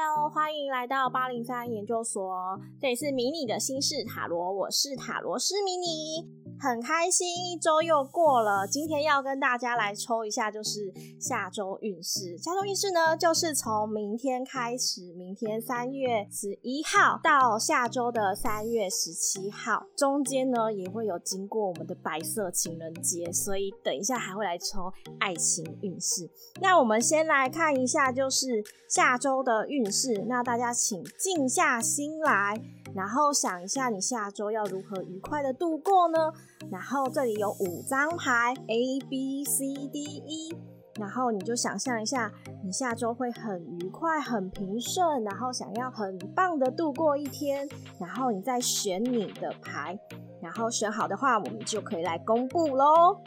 Hello，欢迎来到八零三研究所，这里是迷你的新式塔罗，我是塔罗师迷你。很开心，一周又过了。今天要跟大家来抽一下，就是下周运势。下周运势呢，就是从明天开始，明天三月十一号到下周的三月十七号，中间呢也会有经过我们的白色情人节，所以等一下还会来抽爱情运势。那我们先来看一下，就是下周的运势。那大家请静下心来。然后想一下，你下周要如何愉快的度过呢？然后这里有五张牌，A B C D E，然后你就想象一下，你下周会很愉快、很平顺，然后想要很棒的度过一天。然后你再选你的牌，然后选好的话，我们就可以来公布喽。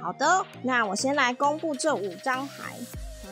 好的，那我先来公布这五张牌。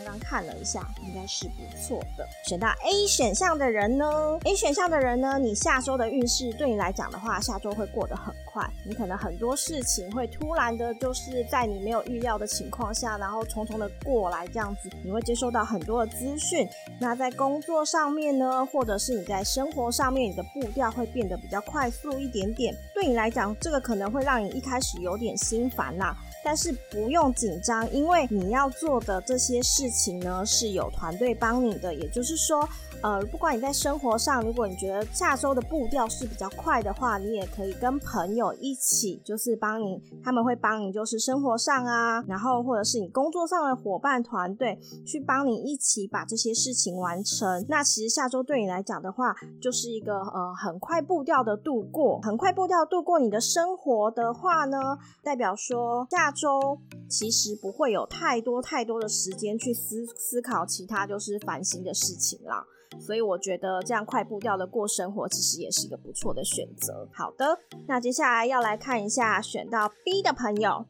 刚看了一下，应该是不错的。选到 A 选项的人呢，A 选项的人呢，你下周的运势对你来讲的话，下周会过得很快。你可能很多事情会突然的，就是在你没有预料的情况下，然后匆匆的过来这样子，你会接收到很多的资讯。那在工作上面呢，或者是你在生活上面，你的步调会变得比较快速一点点。对你来讲，这个可能会让你一开始有点心烦啦。但是不用紧张，因为你要做的这些事情呢，是有团队帮你的。也就是说，呃，不管你在生活上，如果你觉得下周的步调是比较快的话，你也可以跟朋友一起，就是帮你，他们会帮你，就是生活上啊，然后或者是你工作上的伙伴团队去帮你一起把这些事情完成。那其实下周对你来讲的话，就是一个呃很快步调的度过，很快步调度过你的生活的话呢，代表说下。周其实不会有太多太多的时间去思思考其他就是烦心的事情啦，所以我觉得这样快步调的过生活其实也是一个不错的选择。好的，那接下来要来看一下选到 B 的朋友，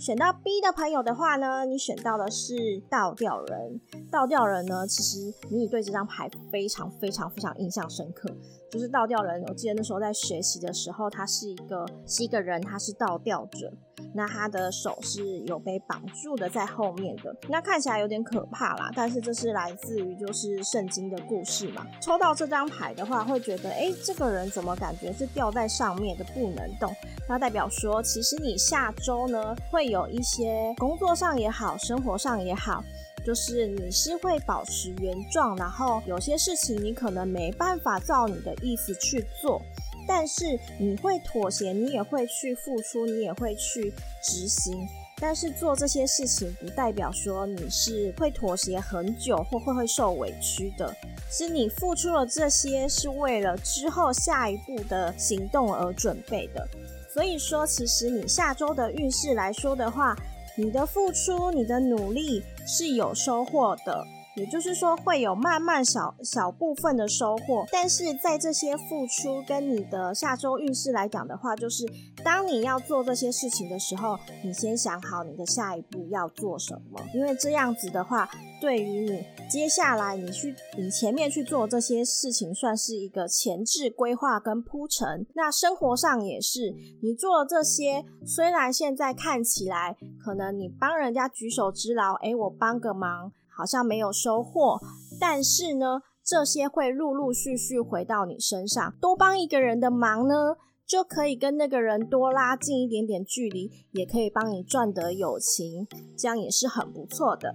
选到 B 的朋友的话呢，你选到的是倒吊人。倒吊人呢，其实你对这张牌非常非常非常印象深刻，就是倒吊人。我记得那时候在学习的时候，他是一个是一个人，他是倒吊着。那他的手是有被绑住的，在后面的，那看起来有点可怕啦。但是这是来自于就是圣经的故事嘛。抽到这张牌的话，会觉得，哎，这个人怎么感觉是吊在上面的，不能动？那代表说，其实你下周呢，会有一些工作上也好，生活上也好，就是你是会保持原状，然后有些事情你可能没办法照你的意思去做。但是你会妥协，你也会去付出，你也会去执行。但是做这些事情不代表说你是会妥协很久或会会受委屈的。是你付出了这些是为了之后下一步的行动而准备的。所以说，其实你下周的运势来说的话，你的付出、你的努力是有收获的。也就是说，会有慢慢小小部分的收获，但是在这些付出跟你的下周运势来讲的话，就是当你要做这些事情的时候，你先想好你的下一步要做什么，因为这样子的话，对于你接下来你去你前面去做这些事情，算是一个前置规划跟铺陈。那生活上也是，你做了这些，虽然现在看起来可能你帮人家举手之劳，诶，我帮个忙。好像没有收获，但是呢，这些会陆陆续续回到你身上。多帮一个人的忙呢，就可以跟那个人多拉近一点点距离，也可以帮你赚得友情，这样也是很不错的。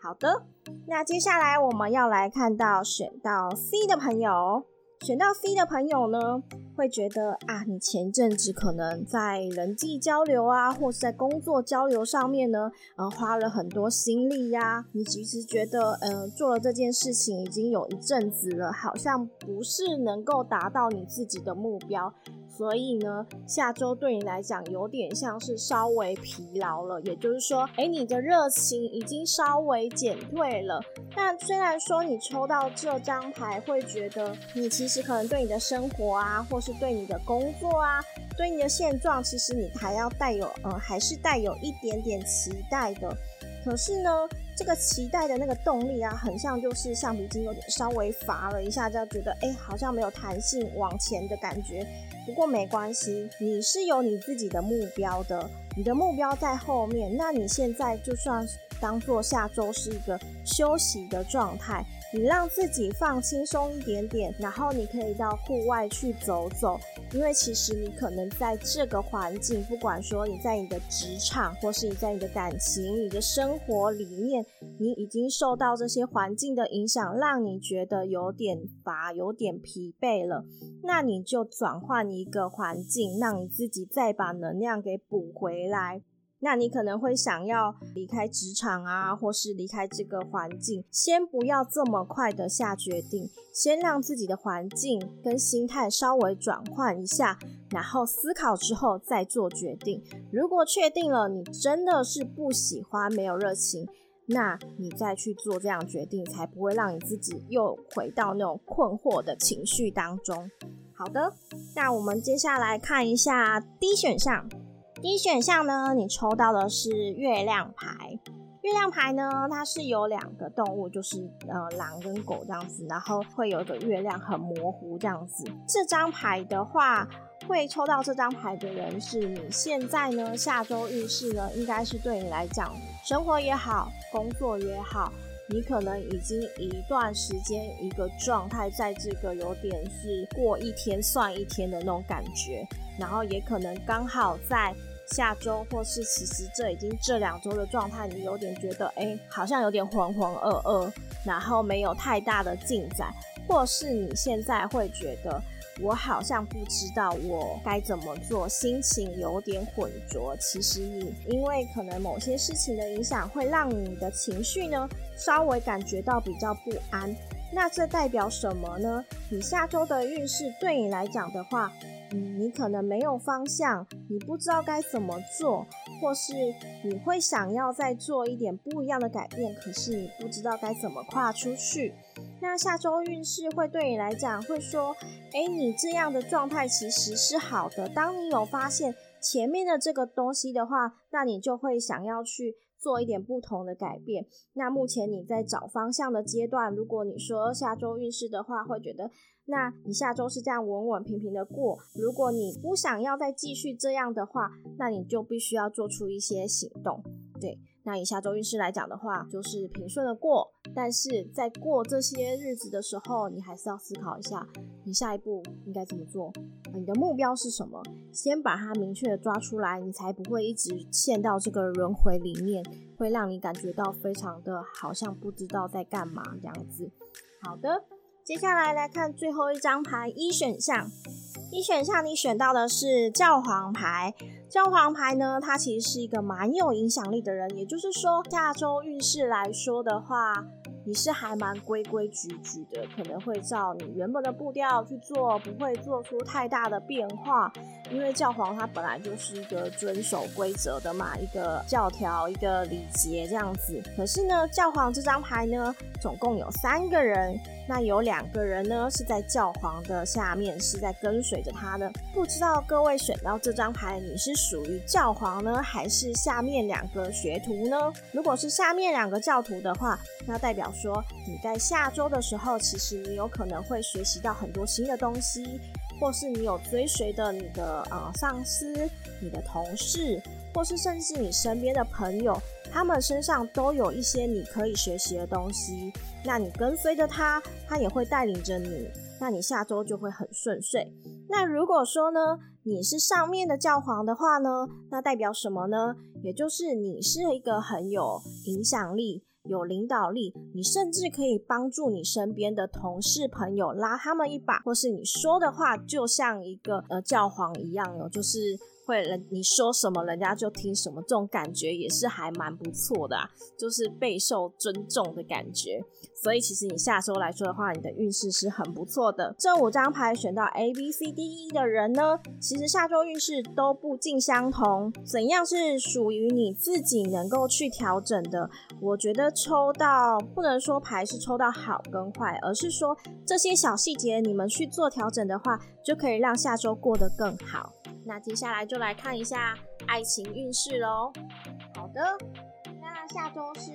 好的，那接下来我们要来看到选到 C 的朋友。选到 C 的朋友呢，会觉得啊，你前阵子可能在人际交流啊，或是在工作交流上面呢，呃，花了很多心力呀、你其实觉得，嗯，做了这件事情已经有一阵子了，好像不是能够达到你自己的目标。所以呢，下周对你来讲有点像是稍微疲劳了，也就是说，诶，你的热情已经稍微减退了。但虽然说你抽到这张牌，会觉得你其实可能对你的生活啊，或是对你的工作啊，对你的现状，其实你还要带有，呃，还是带有一点点期待的。可是呢，这个期待的那个动力啊，很像就是橡皮筋有点稍微乏了一下，就觉得哎，好像没有弹性往前的感觉。不过没关系，你是有你自己的目标的，你的目标在后面。那你现在就算当做下周是一个休息的状态。你让自己放轻松一点点，然后你可以到户外去走走，因为其实你可能在这个环境，不管说你在你的职场，或是你在你的感情、你的生活里面，你已经受到这些环境的影响，让你觉得有点乏、有点疲惫了，那你就转换一个环境，让你自己再把能量给补回来。那你可能会想要离开职场啊，或是离开这个环境，先不要这么快的下决定，先让自己的环境跟心态稍微转换一下，然后思考之后再做决定。如果确定了你真的是不喜欢、没有热情，那你再去做这样决定，才不会让你自己又回到那种困惑的情绪当中。好的，那我们接下来看一下 D 选项。第一选项呢，你抽到的是月亮牌。月亮牌呢，它是有两个动物，就是呃狼跟狗这样子，然后会有一个月亮很模糊这样子。这张牌的话，会抽到这张牌的人是你现在呢，下周运势呢，应该是对你来讲，生活也好，工作也好，你可能已经一段时间一个状态，在这个有点是过一天算一天的那种感觉，然后也可能刚好在。下周或是其实这已经这两周的状态，你有点觉得哎、好像有点浑浑噩噩，然后没有太大的进展，或是你现在会觉得我好像不知道我该怎么做，心情有点浑浊。其实你因为可能某些事情的影响，会让你的情绪呢稍微感觉到比较不安。那这代表什么呢？你下周的运势对你来讲的话。你可能没有方向，你不知道该怎么做，或是你会想要再做一点不一样的改变，可是你不知道该怎么跨出去。那下周运势会对你来讲，会说，诶，你这样的状态其实是好的。当你有发现前面的这个东西的话，那你就会想要去做一点不同的改变。那目前你在找方向的阶段，如果你说下周运势的话，会觉得。那你下周是这样稳稳平平的过，如果你不想要再继续这样的话，那你就必须要做出一些行动。对，那以下周运势来讲的话，就是平顺的过，但是在过这些日子的时候，你还是要思考一下，你下一步应该怎么做，你的目标是什么，先把它明确的抓出来，你才不会一直陷到这个轮回里面，会让你感觉到非常的好像不知道在干嘛这样子。好的。接下来来看最后一张牌，一选项。一选项你选到的是教皇牌。教皇牌呢，它其实是一个蛮有影响力的人，也就是说，下周运势来说的话，你是还蛮规规矩矩的，可能会照你原本的步调去做，不会做出太大的变化。因为教皇他本来就是一个遵守规则的嘛，一个教条，一个礼节这样子。可是呢，教皇这张牌呢，总共有三个人，那有两个人呢是在教皇的下面，是在跟随着他的。不知道各位选到这张牌，你是属于教皇呢，还是下面两个学徒呢？如果是下面两个教徒的话，那代表说你在下周的时候，其实你有可能会学习到很多新的东西。或是你有追随的你的呃上司、你的同事，或是甚至你身边的朋友，他们身上都有一些你可以学习的东西。那你跟随着他，他也会带领着你，那你下周就会很顺遂。那如果说呢，你是上面的教皇的话呢，那代表什么呢？也就是你是一个很有影响力。有领导力，你甚至可以帮助你身边的同事朋友拉他们一把，或是你说的话就像一个呃教皇一样哦，就是会人你说什么人家就听什么，这种感觉也是还蛮不错的啊，就是备受尊重的感觉。所以其实你下周来说的话，你的运势是很不错的。这五张牌选到 A B C D E 的人呢，其实下周运势都不尽相同。怎样是属于你自己能够去调整的？我觉得抽到不能说牌是抽到好跟坏，而是说这些小细节你们去做调整的话，就可以让下周过得更好。那接下来就来看一下爱情运势喽。好的，那下周是，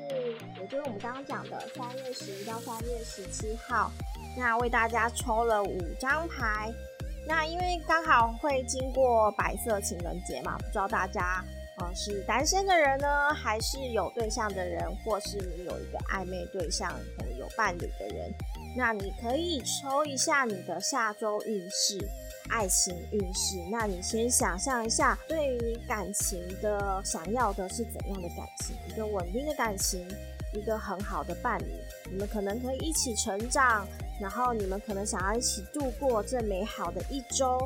也就是我们刚刚讲的三月十一到三月十七号。那为大家抽了五张牌。那因为刚好会经过白色情人节嘛，不知道大家呃是单身的人呢，还是有对象的人，或是你有一个暧昧对象，可能有伴侣的人。那你可以抽一下你的下周运势。爱情运势，那你先想象一下，对于你感情的想要的是怎样的感情？一个稳定的感情，一个很好的伴侣，你们可能可以一起成长，然后你们可能想要一起度过这美好的一周。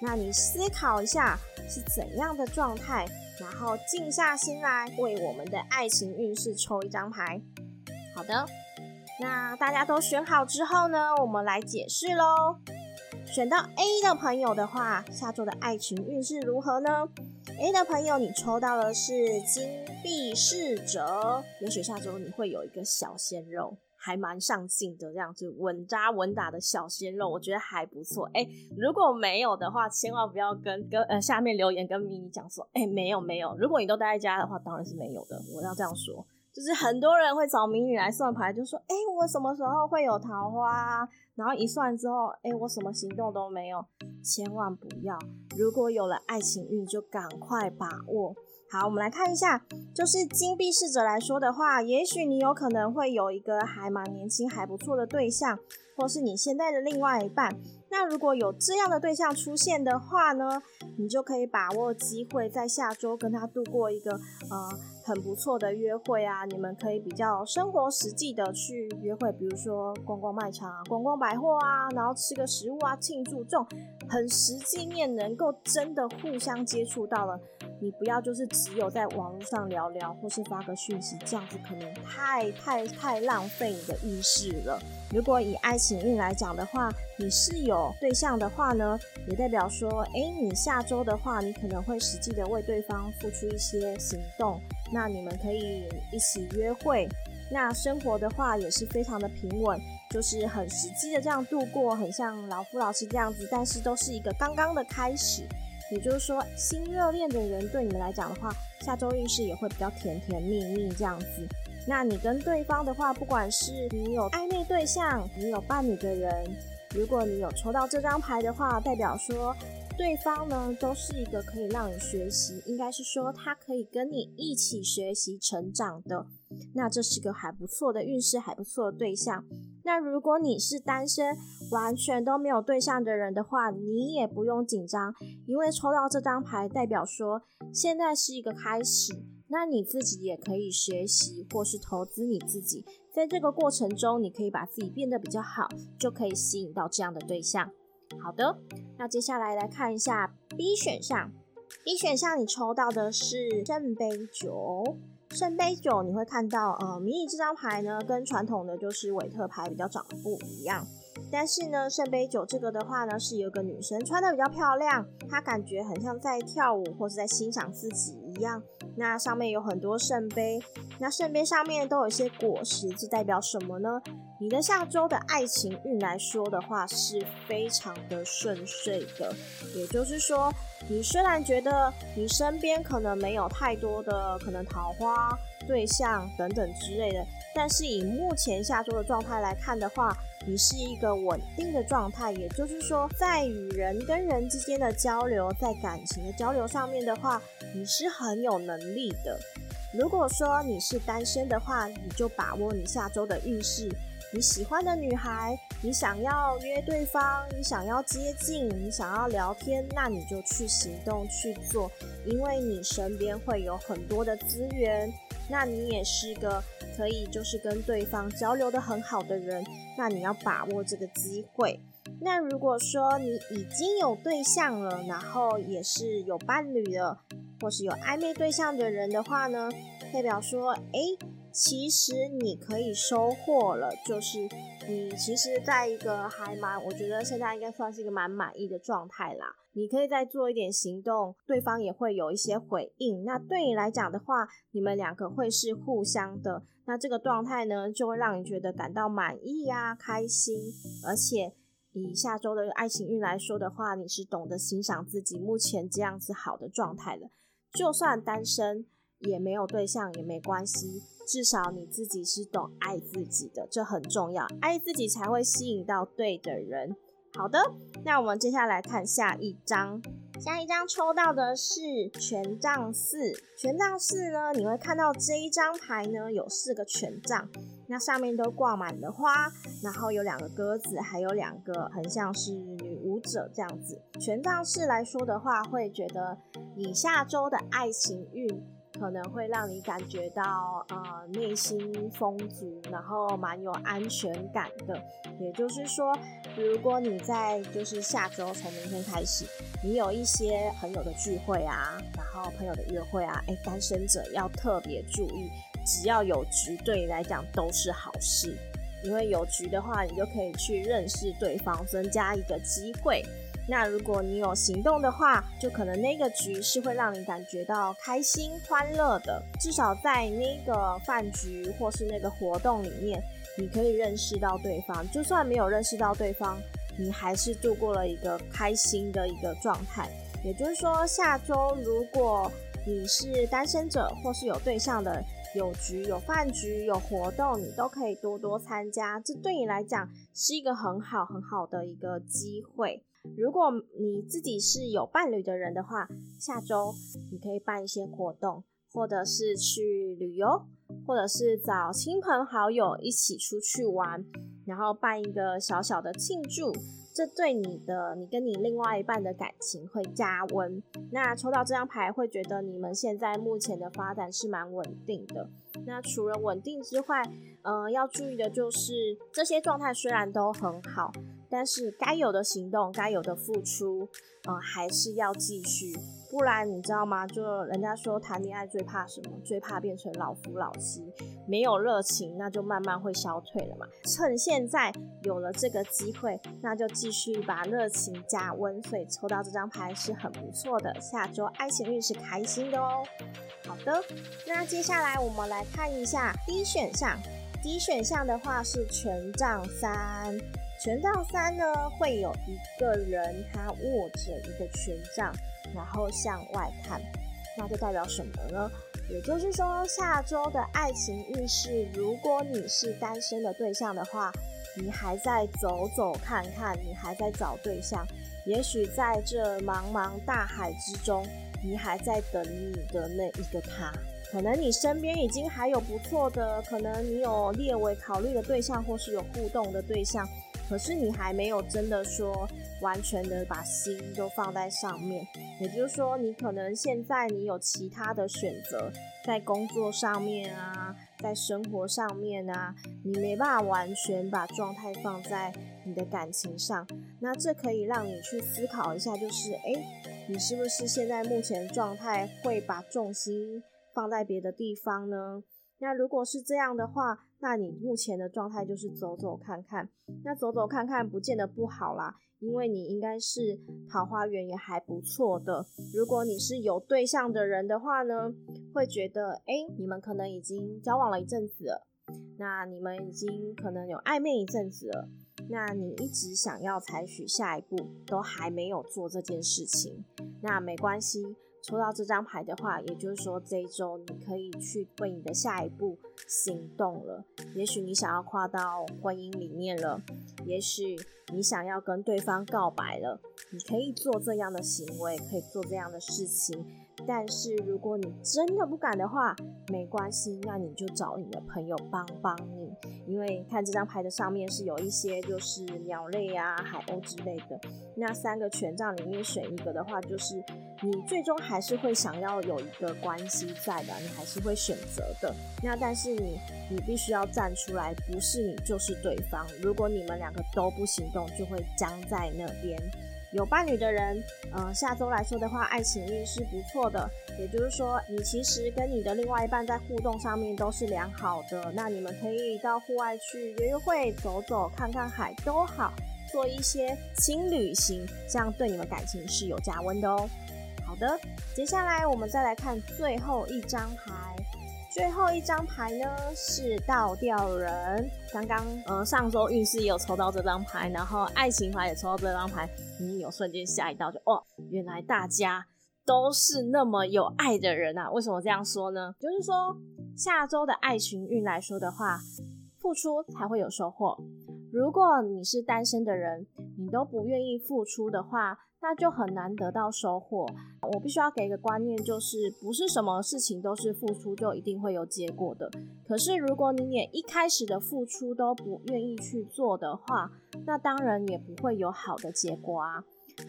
那你思考一下是怎样的状态，然后静下心来为我们的爱情运势抽一张牌。好的，那大家都选好之后呢，我们来解释喽。选到 A 的朋友的话，下周的爱情运势如何呢？A 的朋友，你抽到的是金币侍者，也许下周你会有一个小鲜肉，还蛮上进的，这样子稳扎稳打的小鲜肉，我觉得还不错。哎、如果没有的话，千万不要跟跟呃下面留言跟咪咪讲说，哎、欸，没有没有。如果你都待在家的话，当然是没有的。我要这样说。就是很多人会找迷你来算牌，就说：“哎、我什么时候会有桃花？”然后一算之后，“哎、我什么行动都没有。”千万不要！如果有了爱情运，就赶快把握。好，我们来看一下，就是金币侍者来说的话，也许你有可能会有一个还蛮年轻、还不错的对象，或是你现在的另外一半。那如果有这样的对象出现的话呢，你就可以把握机会，在下周跟他度过一个呃。很不错的约会啊，你们可以比较生活实际的去约会，比如说逛逛卖场啊，逛逛百货啊，然后吃个食物啊，庆祝这种很实际面能够真的互相接触到了。你不要就是只有在网络上聊聊，或是发个讯息，这样子可能太太太浪费你的运势了。如果以爱情运来讲的话，你是有对象的话呢，也代表说，诶，你下周的话，你可能会实际的为对方付出一些行动。那你们可以一起约会，那生活的话也是非常的平稳，就是很实际的这样度过，很像老夫老妻这样子，但是都是一个刚刚的开始。也就是说，新热恋的人对你们来讲的话，下周运势也会比较甜甜蜜蜜这样子。那你跟对方的话，不管是你有暧昧对象，你有伴侣的人，如果你有抽到这张牌的话，代表说对方呢都是一个可以让你学习，应该是说他可以跟你一起学习成长的。那这是个还不错的运势，还不错的对象。那如果你是单身，完全都没有对象的人的话，你也不用紧张，因为抽到这张牌代表说现在是一个开始。那你自己也可以学习或是投资你自己，在这个过程中，你可以把自己变得比较好，就可以吸引到这样的对象。好的，那接下来来看一下 B 选项，B 选项你抽到的是圣杯九。圣杯九，你会看到，呃，迷你这张牌呢，跟传统的就是韦特牌比较长得不一样。但是呢，圣杯九这个的话呢，是有个女生穿得比较漂亮，她感觉很像在跳舞或是在欣赏自己一样。那上面有很多圣杯，那圣杯上面都有一些果实，这代表什么呢？你的下周的爱情运来说的话，是非常的顺遂的。也就是说，你虽然觉得你身边可能没有太多的可能桃花对象等等之类的，但是以目前下周的状态来看的话，你是一个稳定的状态，也就是说，在与人跟人之间的交流，在感情的交流上面的话，你是很有能力的。如果说你是单身的话，你就把握你下周的运势。你喜欢的女孩，你想要约对方，你想要接近，你想要聊天，那你就去行动去做，因为你身边会有很多的资源。那你也是个可以就是跟对方交流的很好的人，那你要把握这个机会。那如果说你已经有对象了，然后也是有伴侣了，或是有暧昧对象的人的话呢，代表说，哎，其实你可以收获了，就是你其实在一个还蛮，我觉得现在应该算是一个蛮满意的状态啦。你可以再做一点行动，对方也会有一些回应。那对你来讲的话，你们两个会是互相的。那这个状态呢，就会让你觉得感到满意呀、啊、开心。而且以下周的爱情运来说的话，你是懂得欣赏自己目前这样子好的状态了。就算单身，也没有对象也没关系，至少你自己是懂爱自己的，这很重要。爱自己才会吸引到对的人。好的，那我们接下来看下一张。下一张抽到的是权杖四。权杖四呢，你会看到这一张牌呢，有四个权杖，那上面都挂满了花，然后有两个鸽子，还有两个很像是女舞者这样子。权杖四来说的话，会觉得你下周的爱情运。可能会让你感觉到呃内心丰足，然后蛮有安全感的。也就是说，如果你在就是下周从明天开始，你有一些朋友的聚会啊，然后朋友的约会啊，哎，单身者要特别注意，只要有局对你来讲都是好事，因为有局的话，你就可以去认识对方，增加一个机会。那如果你有行动的话，就可能那个局是会让你感觉到开心、欢乐的。至少在那个饭局或是那个活动里面，你可以认识到对方。就算没有认识到对方，你还是度过了一个开心的一个状态。也就是说，下周如果你是单身者或是有对象的，有局、有饭局、有活动，你都可以多多参加。这对你来讲是一个很好很好的一个机会。如果你自己是有伴侣的人的话，下周你可以办一些活动，或者是去旅游，或者是找亲朋好友一起出去玩，然后办一个小小的庆祝，这对你的你跟你另外一半的感情会加温。那抽到这张牌，会觉得你们现在目前的发展是蛮稳定的。那除了稳定之外，呃，要注意的就是这些状态虽然都很好。但是该有的行动，该有的付出，嗯，还是要继续，不然你知道吗？就人家说谈恋爱最怕什么？最怕变成老夫老妻，没有热情，那就慢慢会消退了嘛。趁现在有了这个机会，那就继续把热情加温。所以抽到这张牌是很不错的，下周爱情运是开心的哦。好的，那接下来我们来看一下 D 选项，D 选项的话是权杖三。权杖三呢，会有一个人他握着一个权杖，然后向外看，那就代表什么呢？也就是说，下周的爱情运势，如果你是单身的对象的话，你还在走走看看，你还在找对象，也许在这茫茫大海之中，你还在等你的那一个他，可能你身边已经还有不错的，可能你有列为考虑的对象，或是有互动的对象。可是你还没有真的说完全的把心都放在上面，也就是说，你可能现在你有其他的选择，在工作上面啊，在生活上面啊，你没办法完全把状态放在你的感情上。那这可以让你去思考一下，就是诶，你是不是现在目前状态会把重心放在别的地方呢？那如果是这样的话，那你目前的状态就是走走看看。那走走看看不见得不好啦，因为你应该是桃花源也还不错的。如果你是有对象的人的话呢，会觉得诶，你们可能已经交往了一阵子了，那你们已经可能有暧昧一阵子了，那你一直想要采取下一步，都还没有做这件事情，那没关系。抽到这张牌的话，也就是说这一周你可以去为你的下一步行动了。也许你想要跨到婚姻里面了，也许你想要跟对方告白了，你可以做这样的行为，可以做这样的事情，但是如果你真的不敢的话，没关系，那你就找你的朋友帮帮你。因为看这张牌的上面是有一些就是鸟类啊、海鸥之类的。那三个权杖里面选一个的话，就是你最终还是会想要有一个关系在的，你还是会选择的。那但是你你必须要站出来，不是你就是对方。如果你们两个都不行动，就会僵在那边。有伴侣的人，呃，下周来说的话，爱情运是不错的。也就是说，你其实跟你的另外一半在互动上面都是良好的。那你们可以到户外去约约会、走走、看看海都好，做一些轻旅行，这样对你们感情是有加温的哦。好的，接下来我们再来看最后一张牌。最后一张牌呢是倒吊人。刚刚呃上周运势也有抽到这张牌，然后爱情牌也抽到这张牌，你有瞬间吓一跳，就哦，原来大家都是那么有爱的人啊！为什么这样说呢？就是说下周的爱情运来说的话，付出才会有收获。如果你是单身的人，你都不愿意付出的话。那就很难得到收获。我必须要给一个观念，就是不是什么事情都是付出就一定会有结果的。可是如果你连一开始的付出都不愿意去做的话，那当然也不会有好的结果啊。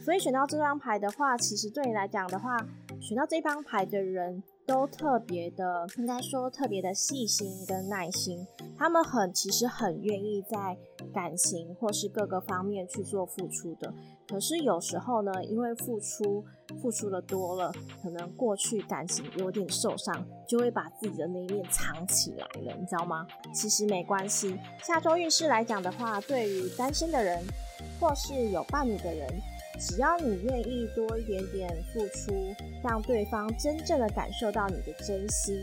所以选到这张牌的话，其实对你来讲的话，选到这张牌的人。都特别的，应该说特别的细心跟耐心，他们很其实很愿意在感情或是各个方面去做付出的。可是有时候呢，因为付出付出的多了，可能过去感情有点受伤，就会把自己的那一面藏起来了，你知道吗？其实没关系。下周运势来讲的话，对于单身的人或是有伴侣的人。只要你愿意多一点点付出，让对方真正的感受到你的真心，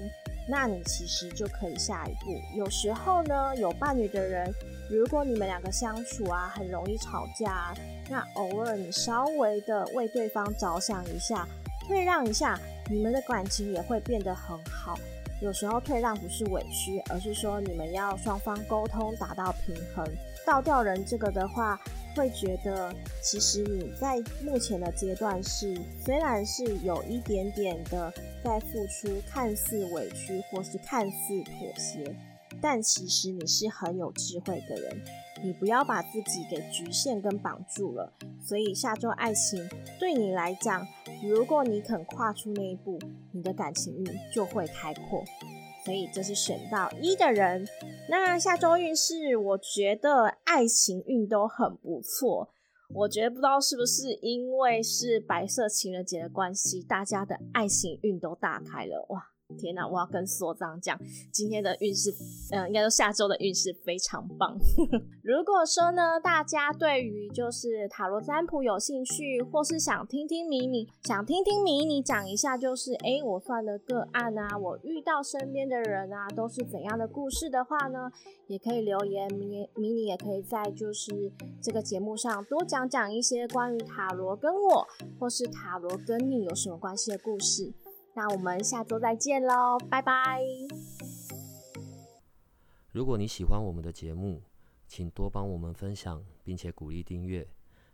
那你其实就可以下一步。有时候呢，有伴侣的人，如果你们两个相处啊，很容易吵架，那偶尔你稍微的为对方着想一下，退让一下，你们的感情也会变得很好。有时候退让不是委屈，而是说你们要双方沟通，达到平衡。倒吊人这个的话。会觉得，其实你在目前的阶段是，虽然是有一点点的在付出，看似委屈或是看似妥协，但其实你是很有智慧的人。你不要把自己给局限跟绑住了。所以下周爱情对你来讲，如果你肯跨出那一步，你的感情运就会开阔。所以这是选到一的人，那下周运势，我觉得爱情运都很不错。我觉得不知道是不是因为是白色情人节的关系，大家的爱情运都打开了，哇！天呐，我要跟所长讲，今天的运势，嗯、呃，应该说下周的运势非常棒。如果说呢，大家对于就是塔罗占卜有兴趣，或是想听听迷你，想听听迷你讲一下，就是哎、我算的个案啊，我遇到身边的人啊，都是怎样的故事的话呢，也可以留言，迷迷你也可以在就是这个节目上多讲讲一些关于塔罗跟我，或是塔罗跟你有什么关系的故事。那我们下周再见喽，拜拜！如果你喜欢我们的节目，请多帮我们分享，并且鼓励订阅，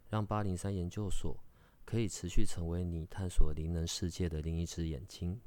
让八零三研究所可以持续成为你探索灵能世界的另一只眼睛。